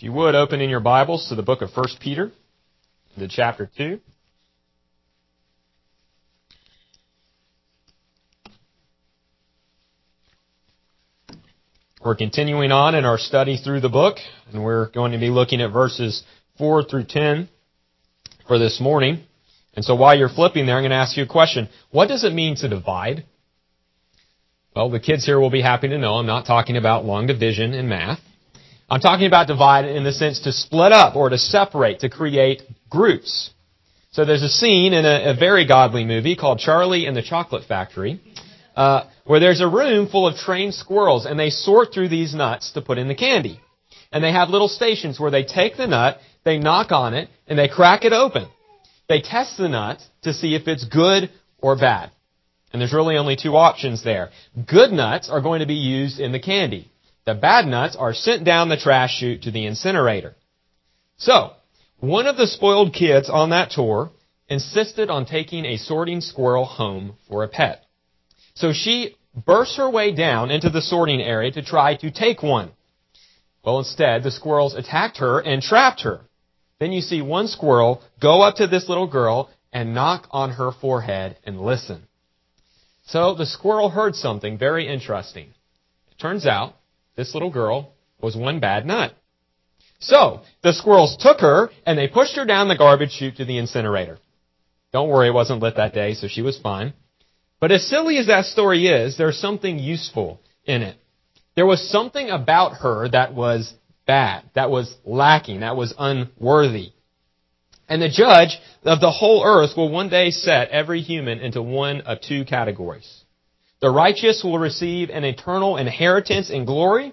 If you would, open in your Bibles to the book of 1 Peter, to chapter 2. We're continuing on in our study through the book, and we're going to be looking at verses 4 through 10 for this morning. And so while you're flipping there, I'm going to ask you a question. What does it mean to divide? Well, the kids here will be happy to know I'm not talking about long division in math. I'm talking about divide in the sense to split up or to separate, to create groups. So there's a scene in a, a very godly movie called Charlie and the Chocolate Factory, uh, where there's a room full of trained squirrels, and they sort through these nuts to put in the candy. And they have little stations where they take the nut, they knock on it, and they crack it open. They test the nut to see if it's good or bad. And there's really only two options there. Good nuts are going to be used in the candy. The bad nuts are sent down the trash chute to the incinerator. So, one of the spoiled kids on that tour insisted on taking a sorting squirrel home for a pet. So she burst her way down into the sorting area to try to take one. Well, instead, the squirrels attacked her and trapped her. Then you see one squirrel go up to this little girl and knock on her forehead and listen. So the squirrel heard something very interesting. It turns out this little girl was one bad nut. So, the squirrels took her and they pushed her down the garbage chute to the incinerator. Don't worry, it wasn't lit that day, so she was fine. But as silly as that story is, there's something useful in it. There was something about her that was bad, that was lacking, that was unworthy. And the judge of the whole earth will one day set every human into one of two categories. The righteous will receive an eternal inheritance in glory,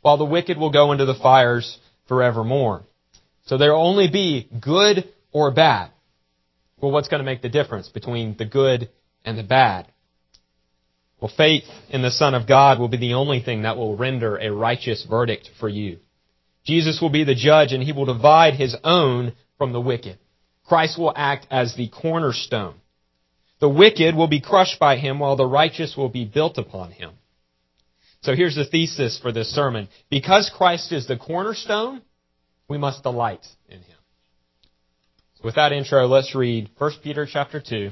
while the wicked will go into the fires forevermore. So there will only be good or bad. Well, what's going to make the difference between the good and the bad? Well, faith in the Son of God will be the only thing that will render a righteous verdict for you. Jesus will be the judge and he will divide his own from the wicked. Christ will act as the cornerstone. The wicked will be crushed by him while the righteous will be built upon him. So here's the thesis for this sermon. Because Christ is the cornerstone, we must delight in him. With that intro, let's read 1 Peter chapter 2,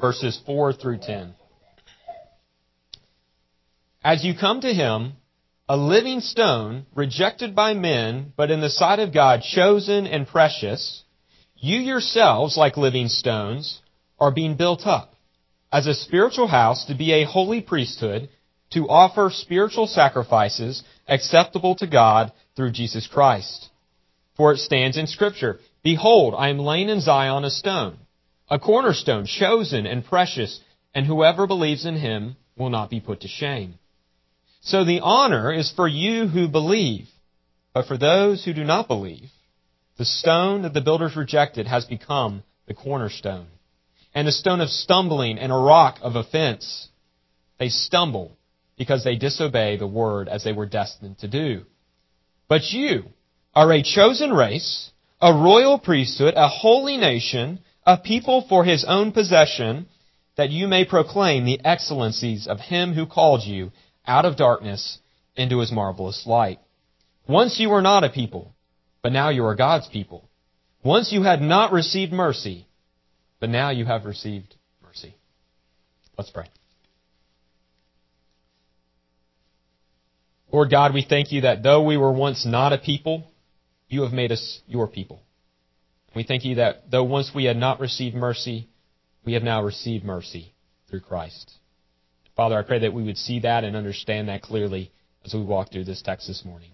verses 4 through 10. As you come to him, a living stone, rejected by men, but in the sight of God chosen and precious, you yourselves, like living stones, are being built up as a spiritual house to be a holy priesthood to offer spiritual sacrifices acceptable to God through Jesus Christ. For it stands in scripture, Behold, I am laying in Zion a stone, a cornerstone chosen and precious, and whoever believes in him will not be put to shame. So the honor is for you who believe, but for those who do not believe, the stone that the builders rejected has become the cornerstone and a stone of stumbling and a rock of offense. They stumble because they disobey the word as they were destined to do. But you are a chosen race, a royal priesthood, a holy nation, a people for his own possession, that you may proclaim the excellencies of him who called you out of darkness into his marvelous light. Once you were not a people, but now you are God's people. Once you had not received mercy, but now you have received mercy. Let's pray. Lord God, we thank you that though we were once not a people, you have made us your people. We thank you that though once we had not received mercy, we have now received mercy through Christ. Father, I pray that we would see that and understand that clearly as we walk through this text this morning.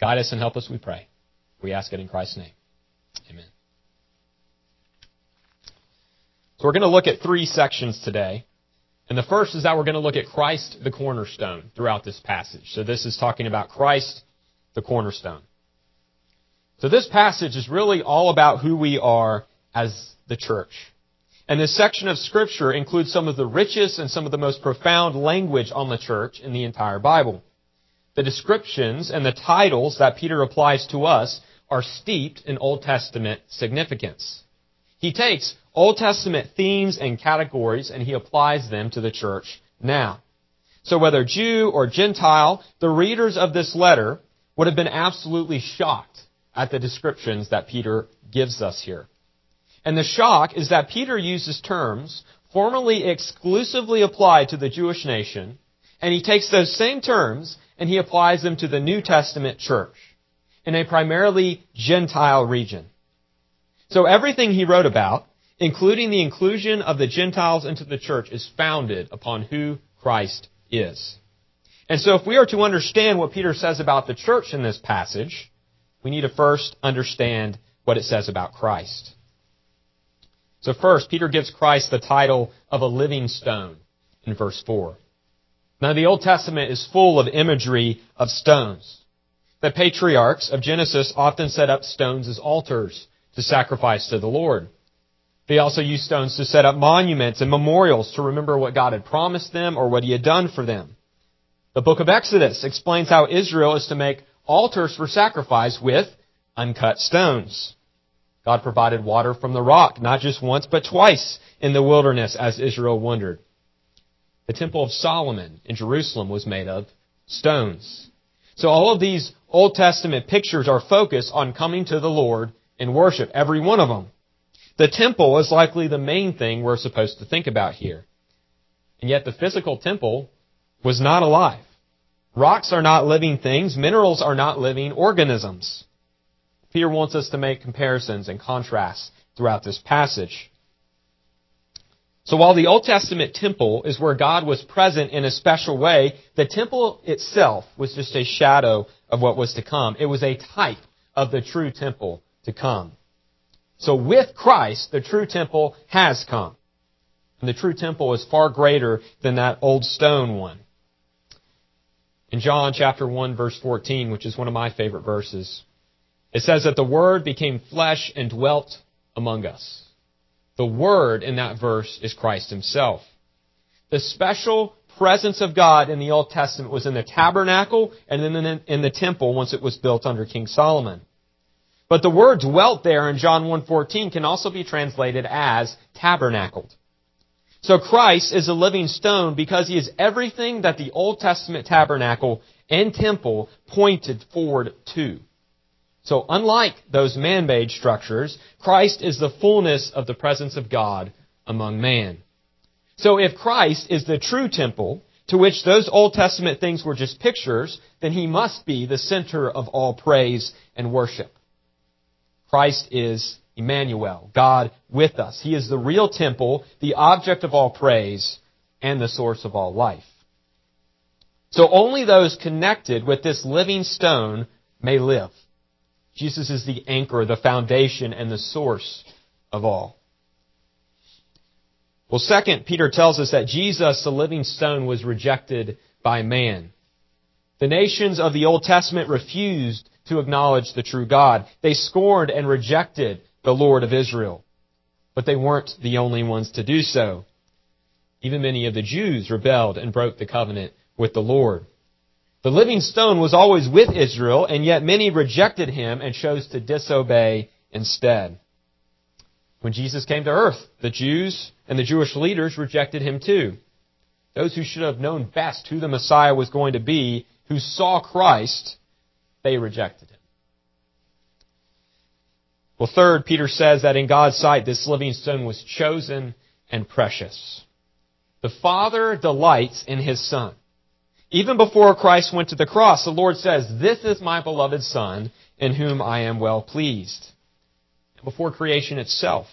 Guide us and help us, we pray. We ask it in Christ's name. So we're going to look at three sections today. And the first is that we're going to look at Christ the cornerstone throughout this passage. So this is talking about Christ the cornerstone. So this passage is really all about who we are as the church. And this section of scripture includes some of the richest and some of the most profound language on the church in the entire Bible. The descriptions and the titles that Peter applies to us are steeped in Old Testament significance. He takes Old Testament themes and categories and he applies them to the church now. So whether Jew or Gentile, the readers of this letter would have been absolutely shocked at the descriptions that Peter gives us here. And the shock is that Peter uses terms formerly exclusively applied to the Jewish nation, and he takes those same terms and he applies them to the New Testament church in a primarily Gentile region. So everything he wrote about, including the inclusion of the Gentiles into the church, is founded upon who Christ is. And so if we are to understand what Peter says about the church in this passage, we need to first understand what it says about Christ. So first, Peter gives Christ the title of a living stone in verse 4. Now the Old Testament is full of imagery of stones. The patriarchs of Genesis often set up stones as altars sacrifice to the Lord. They also used stones to set up monuments and memorials to remember what God had promised them or what He had done for them. The book of Exodus explains how Israel is to make altars for sacrifice with uncut stones. God provided water from the rock, not just once, but twice in the wilderness as Israel wandered. The Temple of Solomon in Jerusalem was made of stones. So all of these Old Testament pictures are focused on coming to the Lord in worship, every one of them. The temple is likely the main thing we're supposed to think about here. And yet the physical temple was not alive. Rocks are not living things. Minerals are not living organisms. Peter wants us to make comparisons and contrasts throughout this passage. So while the Old Testament temple is where God was present in a special way, the temple itself was just a shadow of what was to come. It was a type of the true temple to come. So with Christ, the true temple has come. And the true temple is far greater than that old stone one. In John chapter 1 verse 14, which is one of my favorite verses, it says that the Word became flesh and dwelt among us. The Word in that verse is Christ Himself. The special presence of God in the Old Testament was in the tabernacle and then in the temple once it was built under King Solomon. But the word dwelt there in John 1.14 can also be translated as tabernacled. So Christ is a living stone because he is everything that the Old Testament tabernacle and temple pointed forward to. So unlike those man-made structures, Christ is the fullness of the presence of God among man. So if Christ is the true temple, to which those Old Testament things were just pictures, then he must be the center of all praise and worship. Christ is Emmanuel, God with us. He is the real temple, the object of all praise, and the source of all life. So only those connected with this living stone may live. Jesus is the anchor, the foundation, and the source of all. Well, second, Peter tells us that Jesus, the living stone, was rejected by man. The nations of the Old Testament refused to acknowledge the true God. They scorned and rejected the Lord of Israel. But they weren't the only ones to do so. Even many of the Jews rebelled and broke the covenant with the Lord. The living stone was always with Israel, and yet many rejected him and chose to disobey instead. When Jesus came to earth, the Jews and the Jewish leaders rejected him too. Those who should have known best who the Messiah was going to be, who saw Christ, they rejected him. Well, third, Peter says that in God's sight, this living stone was chosen and precious. The Father delights in His Son. Even before Christ went to the cross, the Lord says, This is my beloved Son, in whom I am well pleased. Before creation itself,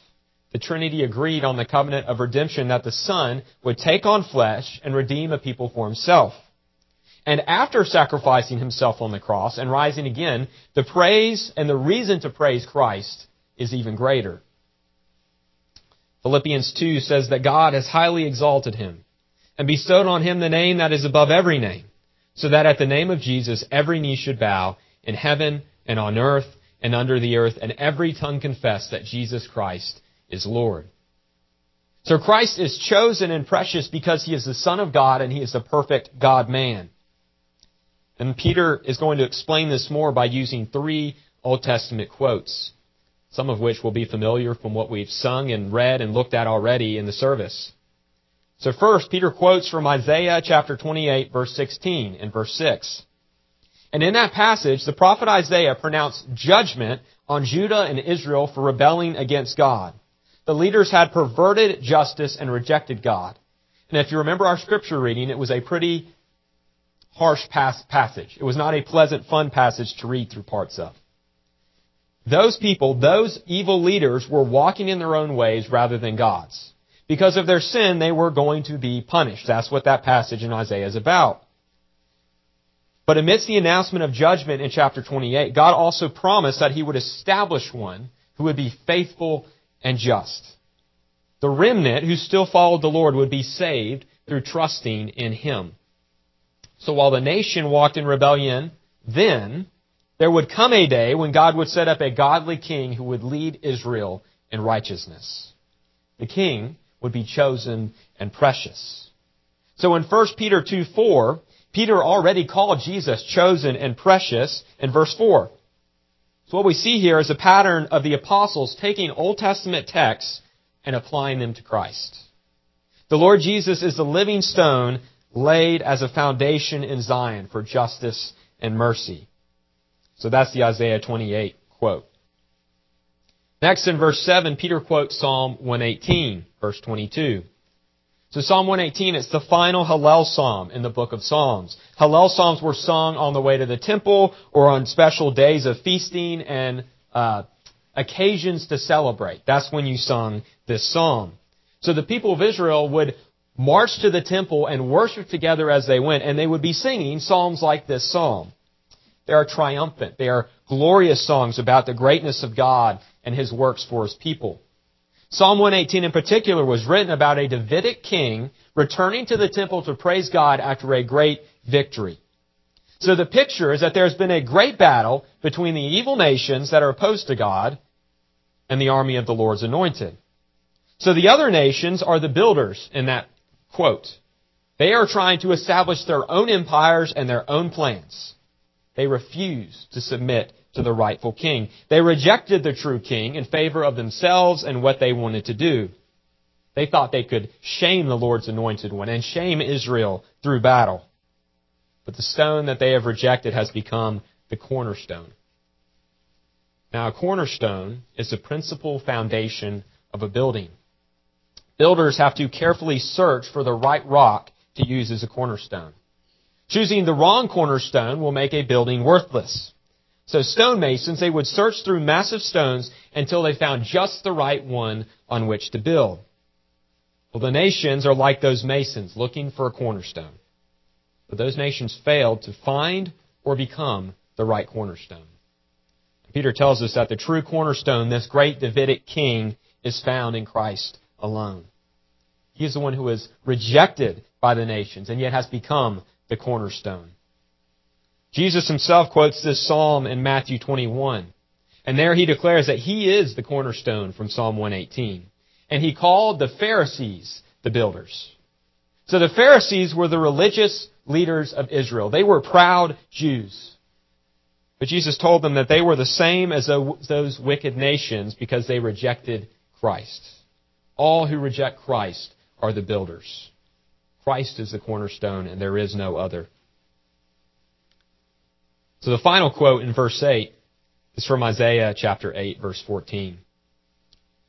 the Trinity agreed on the covenant of redemption that the Son would take on flesh and redeem a people for himself. And after sacrificing himself on the cross and rising again, the praise and the reason to praise Christ is even greater. Philippians 2 says that God has highly exalted him and bestowed on him the name that is above every name, so that at the name of Jesus every knee should bow in heaven and on earth and under the earth, and every tongue confess that Jesus Christ is Lord. So Christ is chosen and precious because he is the Son of God and he is the perfect God man. And Peter is going to explain this more by using three Old Testament quotes, some of which will be familiar from what we've sung and read and looked at already in the service. So first, Peter quotes from Isaiah chapter 28 verse 16 and verse 6. And in that passage, the prophet Isaiah pronounced judgment on Judah and Israel for rebelling against God. The leaders had perverted justice and rejected God. And if you remember our scripture reading, it was a pretty harsh passage. It was not a pleasant, fun passage to read through parts of. Those people, those evil leaders, were walking in their own ways rather than God's. Because of their sin, they were going to be punished. That's what that passage in Isaiah is about. But amidst the announcement of judgment in chapter 28, God also promised that He would establish one who would be faithful and just. The remnant who still followed the Lord would be saved through trusting in Him. So while the nation walked in rebellion, then there would come a day when God would set up a godly king who would lead Israel in righteousness. The king would be chosen and precious. So in 1 Peter 2 4, Peter already called Jesus chosen and precious in verse 4. So what we see here is a pattern of the apostles taking Old Testament texts and applying them to Christ. The Lord Jesus is the living stone laid as a foundation in Zion for justice and mercy. So that's the Isaiah 28 quote. Next in verse 7, Peter quotes Psalm 118, verse 22. So Psalm 118, it's the final Hallel Psalm in the book of Psalms. Hallel Psalms were sung on the way to the temple or on special days of feasting and uh, occasions to celebrate. That's when you sung this psalm. So the people of Israel would march to the temple and worship together as they went, and they would be singing psalms like this psalm. They are triumphant. They are glorious songs about the greatness of God and His works for His people. Psalm 118 in particular was written about a Davidic king returning to the temple to praise God after a great victory. So the picture is that there's been a great battle between the evil nations that are opposed to God and the army of the Lord's anointed. So the other nations are the builders in that quote. They are trying to establish their own empires and their own plans. They refuse to submit to the rightful king. They rejected the true king in favor of themselves and what they wanted to do. They thought they could shame the Lord's anointed one and shame Israel through battle. But the stone that they have rejected has become the cornerstone. Now, a cornerstone is the principal foundation of a building. Builders have to carefully search for the right rock to use as a cornerstone. Choosing the wrong cornerstone will make a building worthless. So stonemasons, they would search through massive stones until they found just the right one on which to build. Well, the nations are like those masons looking for a cornerstone. But those nations failed to find or become the right cornerstone. Peter tells us that the true cornerstone, this great Davidic king, is found in Christ alone. He is the one who is rejected by the nations and yet has become the cornerstone. Jesus himself quotes this psalm in Matthew 21. And there he declares that he is the cornerstone from Psalm 118. And he called the Pharisees the builders. So the Pharisees were the religious leaders of Israel. They were proud Jews. But Jesus told them that they were the same as those wicked nations because they rejected Christ. All who reject Christ are the builders. Christ is the cornerstone and there is no other. So the final quote in verse 8 is from Isaiah chapter 8 verse 14.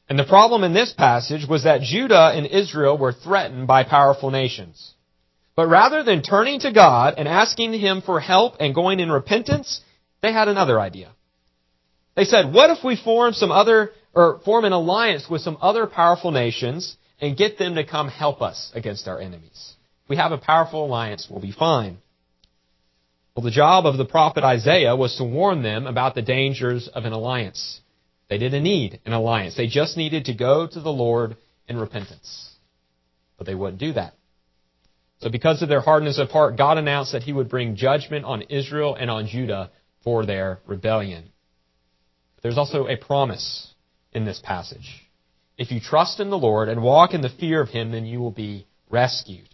And the problem in this passage was that Judah and Israel were threatened by powerful nations. But rather than turning to God and asking Him for help and going in repentance, they had another idea. They said, what if we form some other, or form an alliance with some other powerful nations and get them to come help us against our enemies? If we have a powerful alliance, we'll be fine. Well, the job of the prophet Isaiah was to warn them about the dangers of an alliance. They didn't need an alliance. They just needed to go to the Lord in repentance. But they wouldn't do that. So because of their hardness of heart, God announced that He would bring judgment on Israel and on Judah for their rebellion. There's also a promise in this passage. If you trust in the Lord and walk in the fear of Him, then you will be rescued.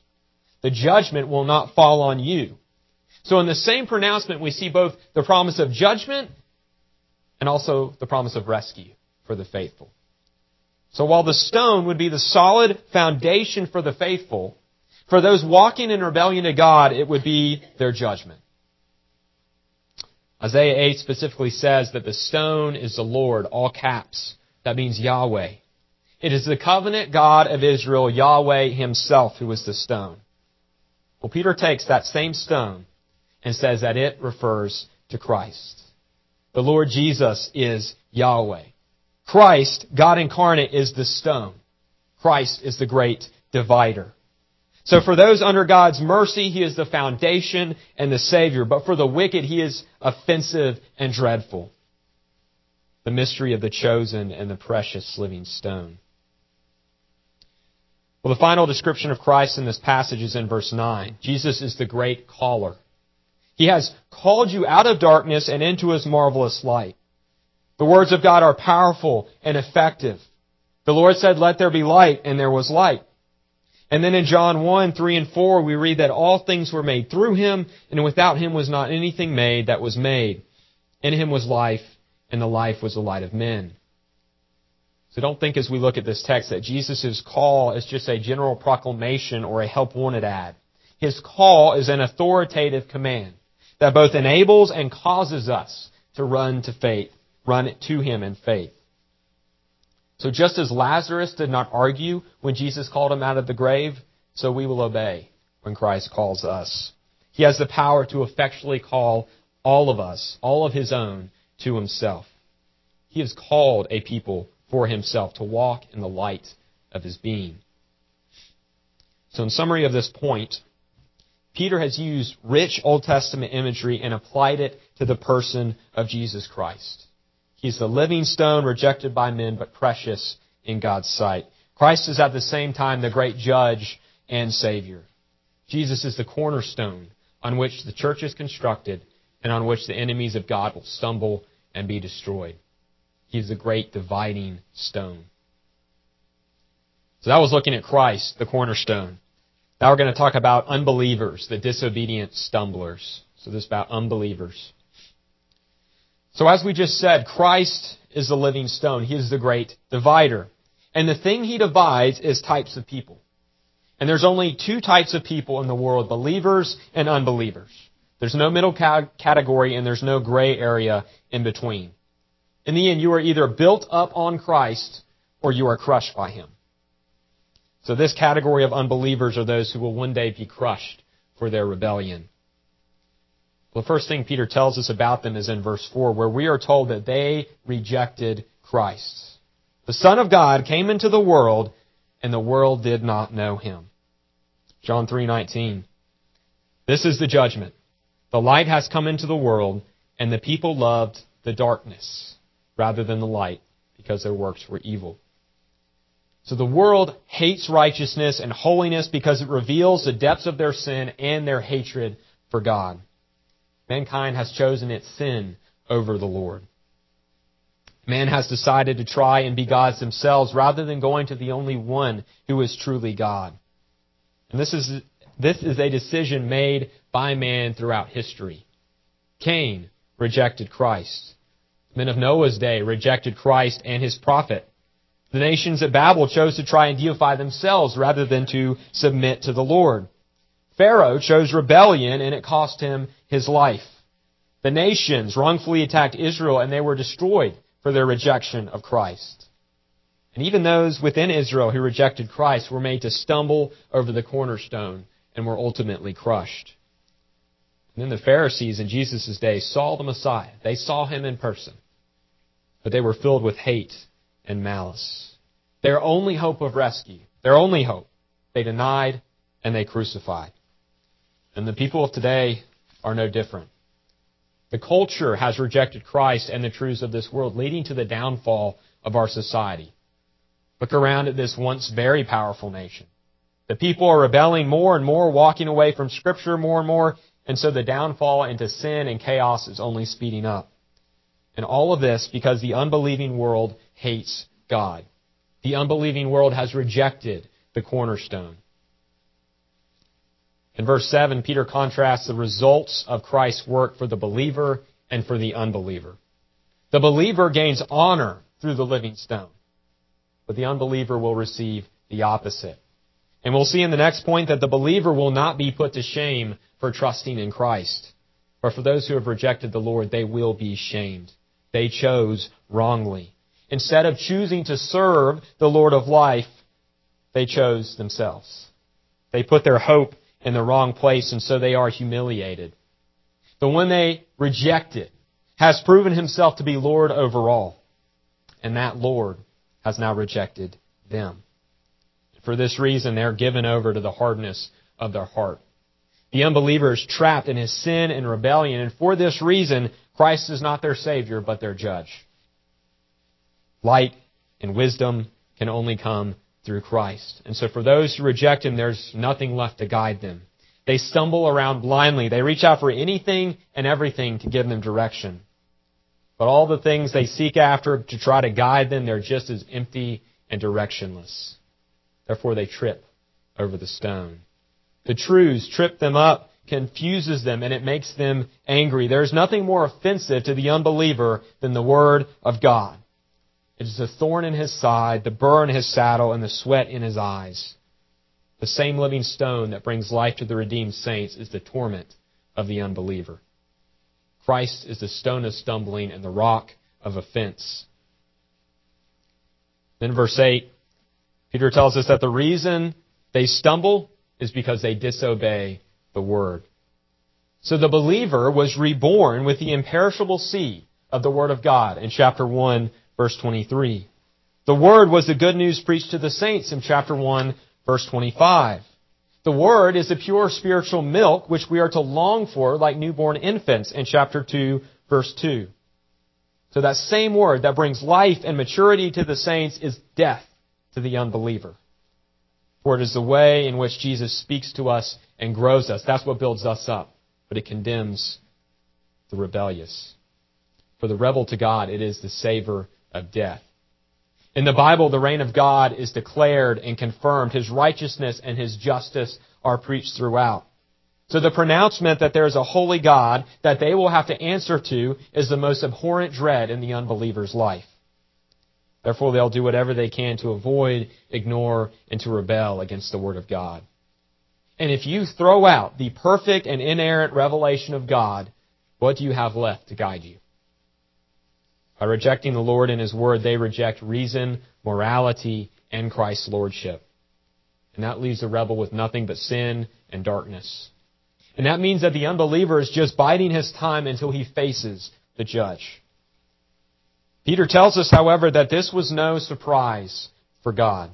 The judgment will not fall on you. So in the same pronouncement, we see both the promise of judgment and also the promise of rescue for the faithful. So while the stone would be the solid foundation for the faithful, for those walking in rebellion to God, it would be their judgment. Isaiah 8 specifically says that the stone is the Lord, all caps. That means Yahweh. It is the covenant God of Israel, Yahweh himself, who is the stone. Well, Peter takes that same stone and says that it refers to Christ. The Lord Jesus is Yahweh. Christ, God incarnate, is the stone. Christ is the great divider. So for those under God's mercy, He is the foundation and the Savior. But for the wicked, He is offensive and dreadful. The mystery of the chosen and the precious living stone. Well, the final description of Christ in this passage is in verse 9. Jesus is the great caller. He has called you out of darkness and into His marvelous light. The words of God are powerful and effective. The Lord said, let there be light, and there was light. And then in John 1, 3 and 4, we read that all things were made through him, and without him was not anything made that was made. In him was life, and the life was the light of men. So don't think as we look at this text that Jesus' call is just a general proclamation or a help wanted ad. His call is an authoritative command that both enables and causes us to run to faith, run to him in faith. So just as Lazarus did not argue when Jesus called him out of the grave, so we will obey when Christ calls us. He has the power to effectually call all of us, all of his own, to himself. He has called a people for himself to walk in the light of his being. So in summary of this point, Peter has used rich Old Testament imagery and applied it to the person of Jesus Christ. He's the living stone rejected by men, but precious in God's sight. Christ is at the same time the great judge and Savior. Jesus is the cornerstone on which the church is constructed and on which the enemies of God will stumble and be destroyed. He is the great dividing stone. So that was looking at Christ, the cornerstone. Now we're going to talk about unbelievers, the disobedient stumblers. So this is about unbelievers. So as we just said, Christ is the living stone. He is the great divider. And the thing he divides is types of people. And there's only two types of people in the world, believers and unbelievers. There's no middle category and there's no gray area in between. In the end, you are either built up on Christ or you are crushed by Him. So this category of unbelievers are those who will one day be crushed for their rebellion. Well, the first thing Peter tells us about them is in verse 4, where we are told that they rejected Christ. The Son of God came into the world, and the world did not know him. John 3:19. This is the judgment. The light has come into the world, and the people loved the darkness rather than the light, because their works were evil. So the world hates righteousness and holiness because it reveals the depths of their sin and their hatred for God. Mankind has chosen its sin over the Lord. Man has decided to try and be gods themselves rather than going to the only one who is truly God. And this is, this is a decision made by man throughout history. Cain rejected Christ. Men of Noah's day rejected Christ and his prophet. The nations at Babel chose to try and deify themselves rather than to submit to the Lord. Pharaoh chose rebellion and it cost him his life. The nations wrongfully attacked Israel and they were destroyed for their rejection of Christ. And even those within Israel who rejected Christ were made to stumble over the cornerstone and were ultimately crushed. And then the Pharisees in Jesus' day saw the Messiah. They saw him in person. But they were filled with hate and malice. Their only hope of rescue, their only hope, they denied and they crucified. And the people of today are no different. The culture has rejected Christ and the truths of this world, leading to the downfall of our society. Look around at this once very powerful nation. The people are rebelling more and more, walking away from Scripture more and more, and so the downfall into sin and chaos is only speeding up. And all of this because the unbelieving world hates God. The unbelieving world has rejected the cornerstone. In verse 7, Peter contrasts the results of Christ's work for the believer and for the unbeliever. The believer gains honor through the living stone, but the unbeliever will receive the opposite. And we'll see in the next point that the believer will not be put to shame for trusting in Christ. But for those who have rejected the Lord, they will be shamed. They chose wrongly. Instead of choosing to serve the Lord of life, they chose themselves. They put their hope in the wrong place, and so they are humiliated. The one they rejected has proven himself to be Lord over all, and that Lord has now rejected them. For this reason, they are given over to the hardness of their heart. The unbeliever is trapped in his sin and rebellion, and for this reason, Christ is not their Savior, but their judge. Light and wisdom can only come through Christ. And so for those who reject Him, there's nothing left to guide them. They stumble around blindly. They reach out for anything and everything to give them direction. But all the things they seek after to try to guide them, they're just as empty and directionless. Therefore they trip over the stone. The truths trip them up, confuses them, and it makes them angry. There's nothing more offensive to the unbeliever than the Word of God. It is the thorn in his side, the burr in his saddle, and the sweat in his eyes. The same living stone that brings life to the redeemed saints is the torment of the unbeliever. Christ is the stone of stumbling and the rock of offense. Then verse 8, Peter tells us that the reason they stumble is because they disobey the word. So the believer was reborn with the imperishable seed of the word of God in chapter 1 verse 23. The Word was the good news preached to the saints in chapter 1, verse 25. The Word is the pure spiritual milk which we are to long for like newborn infants in chapter 2, verse 2. So that same Word that brings life and maturity to the saints is death to the unbeliever. For it is the way in which Jesus speaks to us and grows us. That's what builds us up. But it condemns the rebellious. For the rebel to God, it is the savor of death. In the Bible, the reign of God is declared and confirmed. His righteousness and His justice are preached throughout. So the pronouncement that there is a holy God that they will have to answer to is the most abhorrent dread in the unbeliever's life. Therefore, they'll do whatever they can to avoid, ignore, and to rebel against the Word of God. And if you throw out the perfect and inerrant revelation of God, what do you have left to guide you? By rejecting the Lord and His Word, they reject reason, morality, and Christ's Lordship. And that leaves the rebel with nothing but sin and darkness. And that means that the unbeliever is just biding his time until he faces the judge. Peter tells us, however, that this was no surprise for God.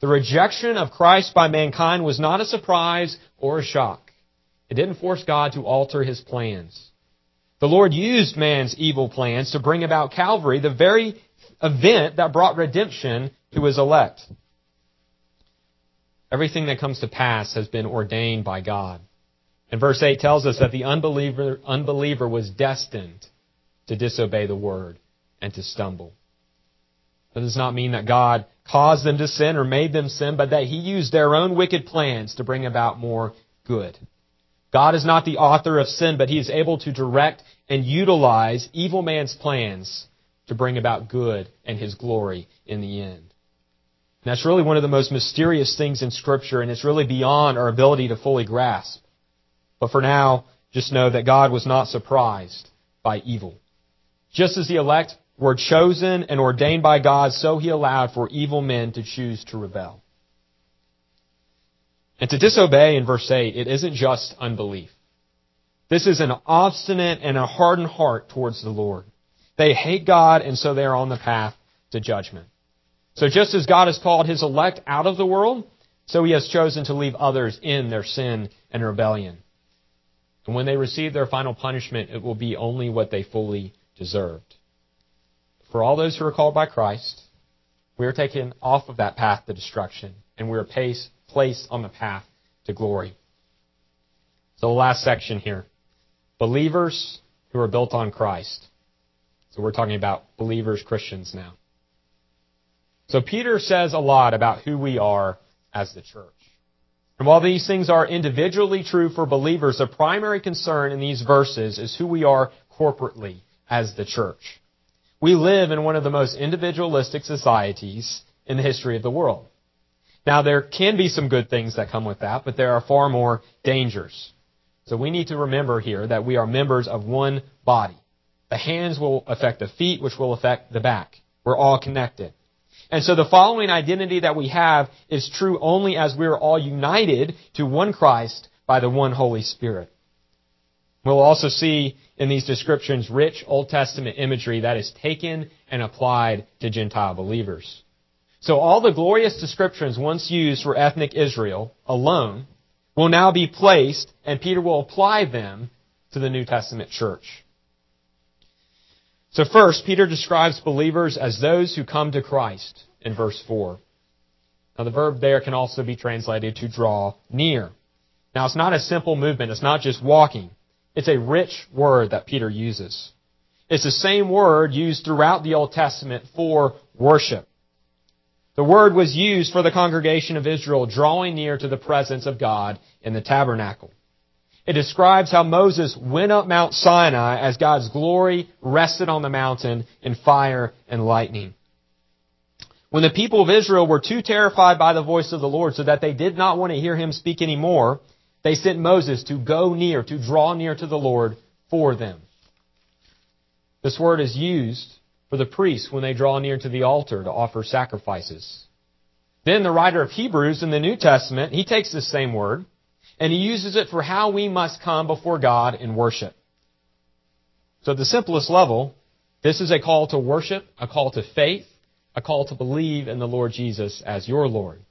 The rejection of Christ by mankind was not a surprise or a shock. It didn't force God to alter his plans. The Lord used man's evil plans to bring about Calvary, the very event that brought redemption to his elect. Everything that comes to pass has been ordained by God. And verse 8 tells us that the unbeliever, unbeliever was destined to disobey the word and to stumble. That does not mean that God caused them to sin or made them sin, but that He used their own wicked plans to bring about more good. God is not the author of sin, but He is able to direct and utilize evil man's plans to bring about good and His glory in the end. And that's really one of the most mysterious things in Scripture, and it's really beyond our ability to fully grasp. But for now, just know that God was not surprised by evil. Just as the elect were chosen and ordained by God, so He allowed for evil men to choose to rebel. And to disobey in verse 8, it isn't just unbelief. This is an obstinate and a hardened heart towards the Lord. They hate God, and so they are on the path to judgment. So just as God has called His elect out of the world, so He has chosen to leave others in their sin and rebellion. And when they receive their final punishment, it will be only what they fully deserved. For all those who are called by Christ, we are taken off of that path to destruction, and we are placed on the path to glory. So the last section here. Believers who are built on Christ. So we're talking about believers, Christians now. So Peter says a lot about who we are as the church. And while these things are individually true for believers, the primary concern in these verses is who we are corporately as the church. We live in one of the most individualistic societies in the history of the world. Now, there can be some good things that come with that, but there are far more dangers. So we need to remember here that we are members of one body. The hands will affect the feet, which will affect the back. We're all connected. And so the following identity that we have is true only as we are all united to one Christ by the one Holy Spirit. We'll also see in these descriptions rich Old Testament imagery that is taken and applied to Gentile believers. So all the glorious descriptions once used for ethnic Israel alone will now be placed and Peter will apply them to the New Testament church. So first, Peter describes believers as those who come to Christ in verse 4. Now the verb there can also be translated to draw near. Now it's not a simple movement. It's not just walking. It's a rich word that Peter uses. It's the same word used throughout the Old Testament for worship. The word was used for the congregation of Israel drawing near to the presence of God in the tabernacle. It describes how Moses went up Mount Sinai as God's glory rested on the mountain in fire and lightning. When the people of Israel were too terrified by the voice of the Lord so that they did not want to hear him speak anymore, they sent Moses to go near, to draw near to the Lord for them. This word is used for the priests when they draw near to the altar to offer sacrifices. Then the writer of Hebrews in the New Testament, he takes this same word and he uses it for how we must come before God in worship. So at the simplest level, this is a call to worship, a call to faith, a call to believe in the Lord Jesus as your Lord.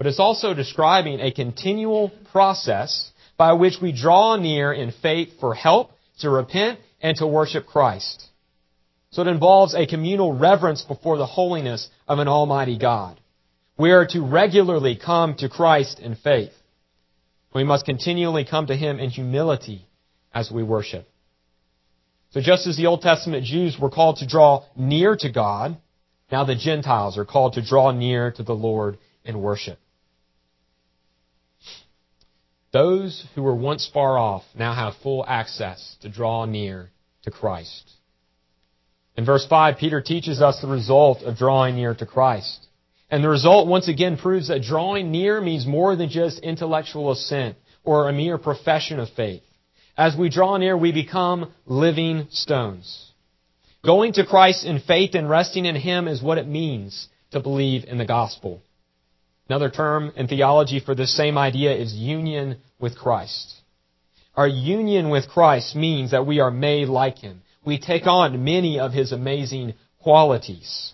But it's also describing a continual process by which we draw near in faith for help, to repent, and to worship Christ. So it involves a communal reverence before the holiness of an almighty God. We are to regularly come to Christ in faith. We must continually come to Him in humility as we worship. So just as the Old Testament Jews were called to draw near to God, now the Gentiles are called to draw near to the Lord in worship. Those who were once far off now have full access to draw near to Christ. In verse 5, Peter teaches us the result of drawing near to Christ. And the result once again proves that drawing near means more than just intellectual assent or a mere profession of faith. As we draw near, we become living stones. Going to Christ in faith and resting in Him is what it means to believe in the gospel. Another term in theology for this same idea is union with Christ. Our union with Christ means that we are made like Him. We take on many of His amazing qualities.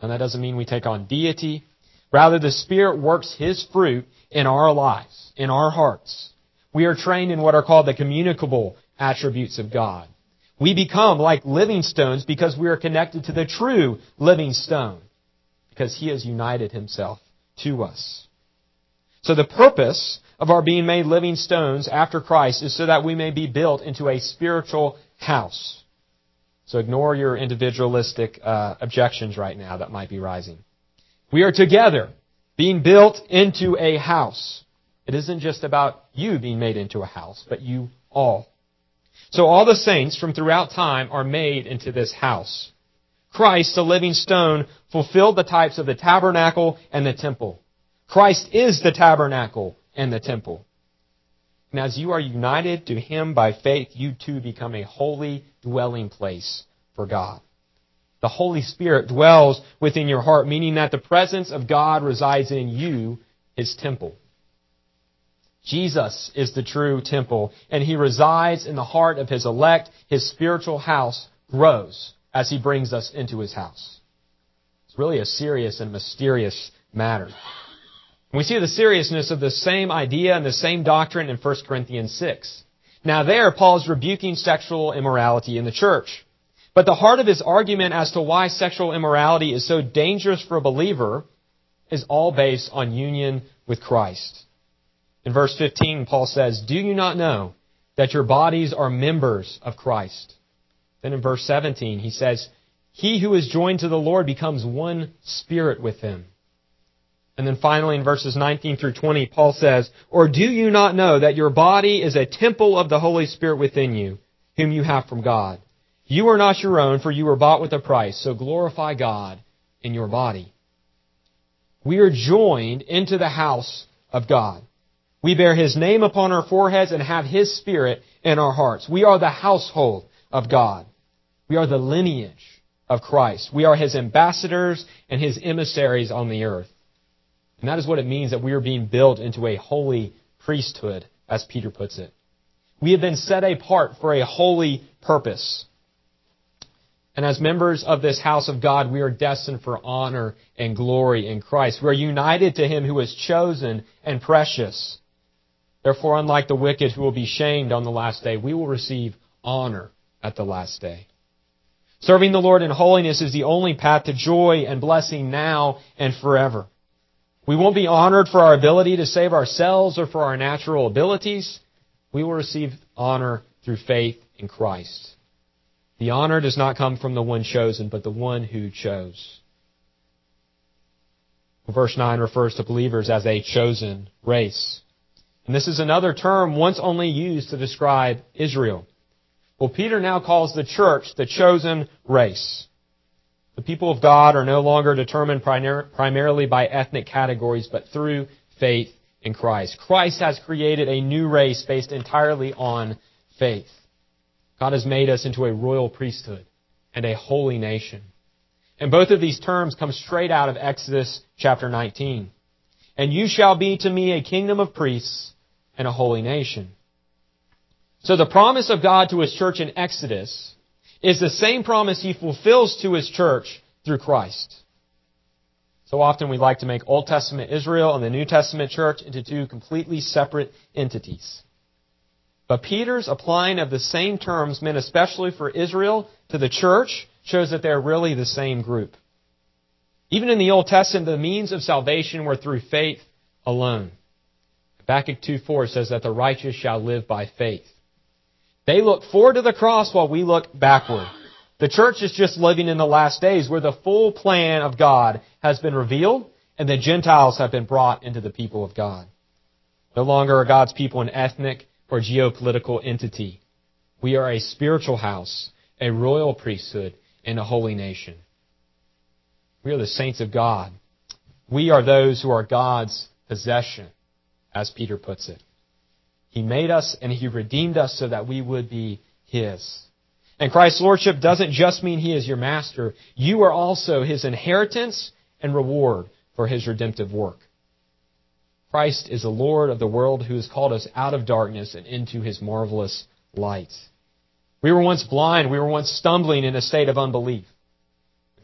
And that doesn't mean we take on deity. Rather, the Spirit works His fruit in our lives, in our hearts. We are trained in what are called the communicable attributes of God. We become like living stones because we are connected to the true living stone. Because He has united Himself to us. So the purpose of our being made living stones after Christ is so that we may be built into a spiritual house. So ignore your individualistic uh, objections right now that might be rising. We are together, being built into a house. It isn't just about you being made into a house, but you all. So all the saints from throughout time are made into this house. Christ, the living stone, fulfilled the types of the tabernacle and the temple. Christ is the tabernacle and the temple. And as you are united to Him by faith, you too become a holy dwelling place for God. The Holy Spirit dwells within your heart, meaning that the presence of God resides in you, His temple. Jesus is the true temple, and He resides in the heart of His elect. His spiritual house grows as He brings us into His house. It's really a serious and mysterious matter. We see the seriousness of the same idea and the same doctrine in 1 Corinthians 6. Now there, Paul is rebuking sexual immorality in the church. But the heart of his argument as to why sexual immorality is so dangerous for a believer is all based on union with Christ. In verse 15, Paul says, Do you not know that your bodies are members of Christ? Then in verse 17, he says, He who is joined to the Lord becomes one spirit with him. And then finally in verses 19 through 20, Paul says, Or do you not know that your body is a temple of the Holy Spirit within you, whom you have from God? You are not your own, for you were bought with a price, so glorify God in your body. We are joined into the house of God. We bear His name upon our foreheads and have His Spirit in our hearts. We are the household of God. We are the lineage of Christ. We are His ambassadors and His emissaries on the earth. And that is what it means that we are being built into a holy priesthood, as Peter puts it. We have been set apart for a holy purpose. And as members of this house of God, we are destined for honor and glory in Christ. We are united to Him who is chosen and precious. Therefore, unlike the wicked who will be shamed on the last day, we will receive honor at the last day. Serving the Lord in holiness is the only path to joy and blessing now and forever. We won't be honored for our ability to save ourselves or for our natural abilities. We will receive honor through faith in Christ. The honor does not come from the one chosen, but the one who chose. Verse 9 refers to believers as a chosen race. And this is another term once only used to describe Israel. Well, Peter now calls the church the chosen race. The people of God are no longer determined primarily by ethnic categories, but through faith in Christ. Christ has created a new race based entirely on faith. God has made us into a royal priesthood and a holy nation. And both of these terms come straight out of Exodus chapter 19. And you shall be to me a kingdom of priests and a holy nation. So the promise of God to His church in Exodus is the same promise He fulfills to His church through Christ. So often we like to make Old Testament Israel and the New Testament church into two completely separate entities. But Peter's applying of the same terms meant especially for Israel to the church shows that they're really the same group. Even in the Old Testament, the means of salvation were through faith alone. Habakkuk 2.4 says that the righteous shall live by faith. They look forward to the cross while we look backward. The church is just living in the last days where the full plan of God has been revealed and the Gentiles have been brought into the people of God. No longer are God's people an ethnic or geopolitical entity. We are a spiritual house, a royal priesthood, and a holy nation. We are the saints of God. We are those who are God's possession, as Peter puts it. He made us and He redeemed us so that we would be His. And Christ's Lordship doesn't just mean He is your master. You are also His inheritance and reward for His redemptive work. Christ is the Lord of the world who has called us out of darkness and into his marvelous light. We were once blind. We were once stumbling in a state of unbelief.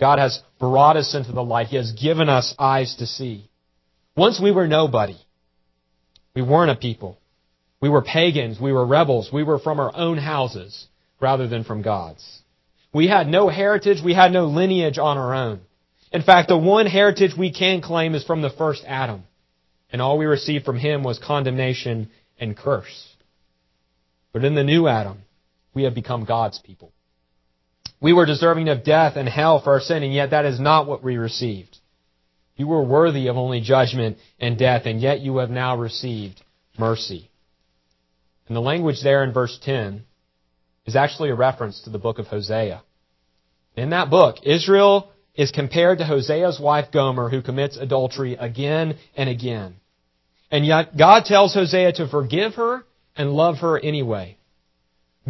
God has brought us into the light. He has given us eyes to see. Once we were nobody. We weren't a people. We were pagans. We were rebels. We were from our own houses rather than from God's. We had no heritage. We had no lineage on our own. In fact, the one heritage we can claim is from the first Adam and all we received from him was condemnation and curse. But in the new Adam, we have become God's people. We were deserving of death and hell for our sin, and yet that is not what we received. You were worthy of only judgment and death, and yet you have now received mercy. And the language there in verse 10 is actually a reference to the book of Hosea. In that book, Israel is compared to Hosea's wife Gomer, who commits adultery again and again. And yet God tells Hosea to forgive her and love her anyway.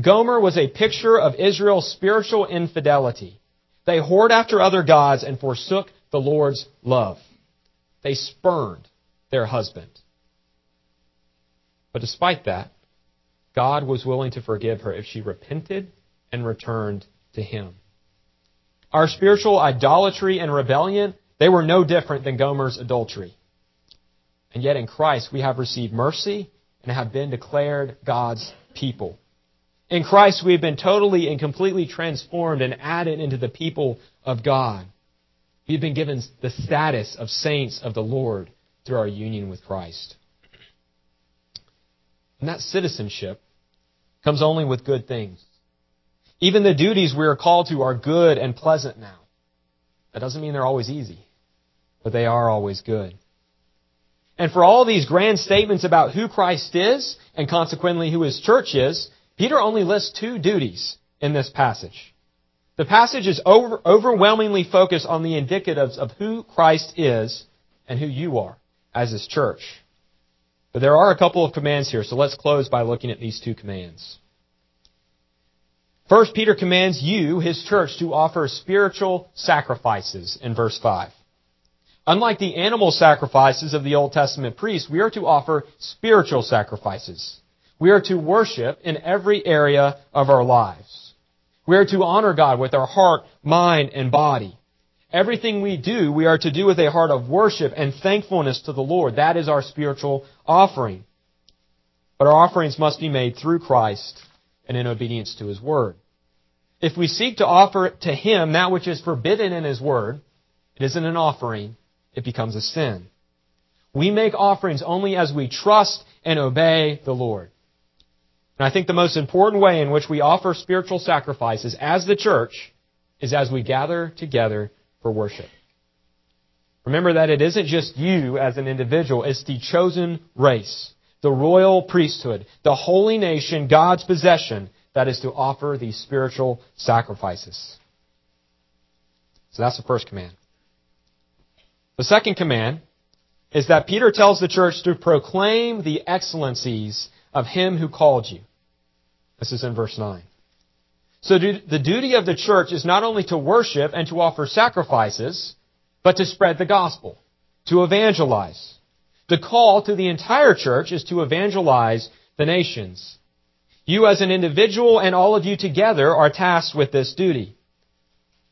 Gomer was a picture of Israel's spiritual infidelity. They whored after other gods and forsook the Lord's love. They spurned their husband. But despite that, God was willing to forgive her if she repented and returned to Him. Our spiritual idolatry and rebellion, they were no different than Gomer's adultery. And yet in Christ we have received mercy and have been declared God's people. In Christ we have been totally and completely transformed and added into the people of God. We've been given the status of saints of the Lord through our union with Christ. And that citizenship comes only with good things. Even the duties we are called to are good and pleasant now. That doesn't mean they're always easy, but they are always good. And for all these grand statements about who Christ is, and consequently who His church is, Peter only lists two duties in this passage. The passage is over, overwhelmingly focused on the indicatives of who Christ is and who you are as His church. But there are a couple of commands here, so let's close by looking at these two commands. First, Peter commands you, his church, to offer spiritual sacrifices in verse 5. Unlike the animal sacrifices of the Old Testament priests, we are to offer spiritual sacrifices. We are to worship in every area of our lives. We are to honor God with our heart, mind, and body. Everything we do, we are to do with a heart of worship and thankfulness to the Lord. That is our spiritual offering. But our offerings must be made through Christ and in obedience to His Word. If we seek to offer to Him that which is forbidden in His Word, it isn't an offering, it becomes a sin. We make offerings only as we trust and obey the Lord. And I think the most important way in which we offer spiritual sacrifices as the church is as we gather together for worship. Remember that it isn't just you as an individual, it's the chosen race, the royal priesthood, the holy nation, God's possession, that is to offer these spiritual sacrifices. So that's the first command. The second command is that Peter tells the church to proclaim the excellencies of him who called you. This is in verse 9. So the duty of the church is not only to worship and to offer sacrifices, but to spread the gospel, to evangelize. The call to the entire church is to evangelize the nations. You as an individual and all of you together are tasked with this duty.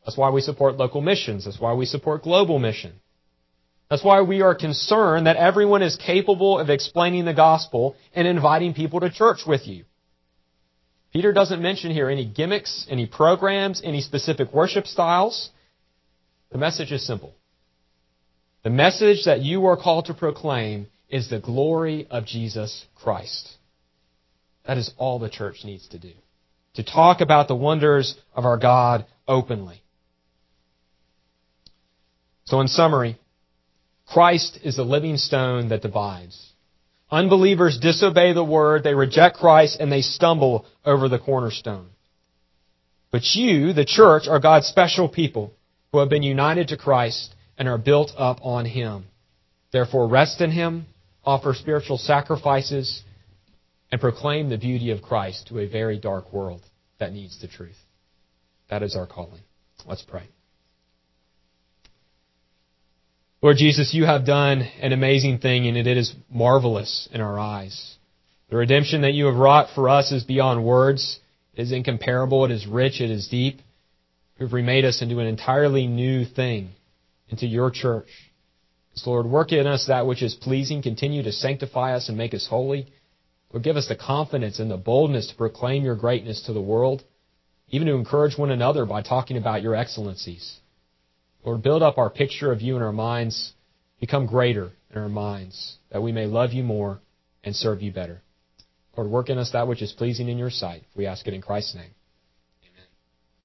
That's why we support local missions. That's why we support global mission. That's why we are concerned that everyone is capable of explaining the gospel and inviting people to church with you. Peter doesn't mention here any gimmicks, any programs, any specific worship styles. The message is simple. The message that you are called to proclaim is the glory of Jesus Christ. That is all the church needs to do. To talk about the wonders of our God openly. So in summary, Christ is the living stone that divides. Unbelievers disobey the word, they reject Christ, and they stumble over the cornerstone. But you, the church, are God's special people who have been united to Christ and are built up on Him. Therefore, rest in Him, offer spiritual sacrifices, and proclaim the beauty of Christ to a very dark world that needs the truth. That is our calling. Let's pray. Lord Jesus, you have done an amazing thing and it is marvelous in our eyes. The redemption that you have wrought for us is beyond words. It is incomparable. It is rich. It is deep. You have remade us into an entirely new thing, into your church. So Lord, work in us that which is pleasing. Continue to sanctify us and make us holy. Lord, give us the confidence and the boldness to proclaim your greatness to the world, even to encourage one another by talking about your excellencies. Lord, build up our picture of you in our minds, become greater in our minds, that we may love you more and serve you better. Lord, work in us that which is pleasing in your sight. We ask it in Christ's name.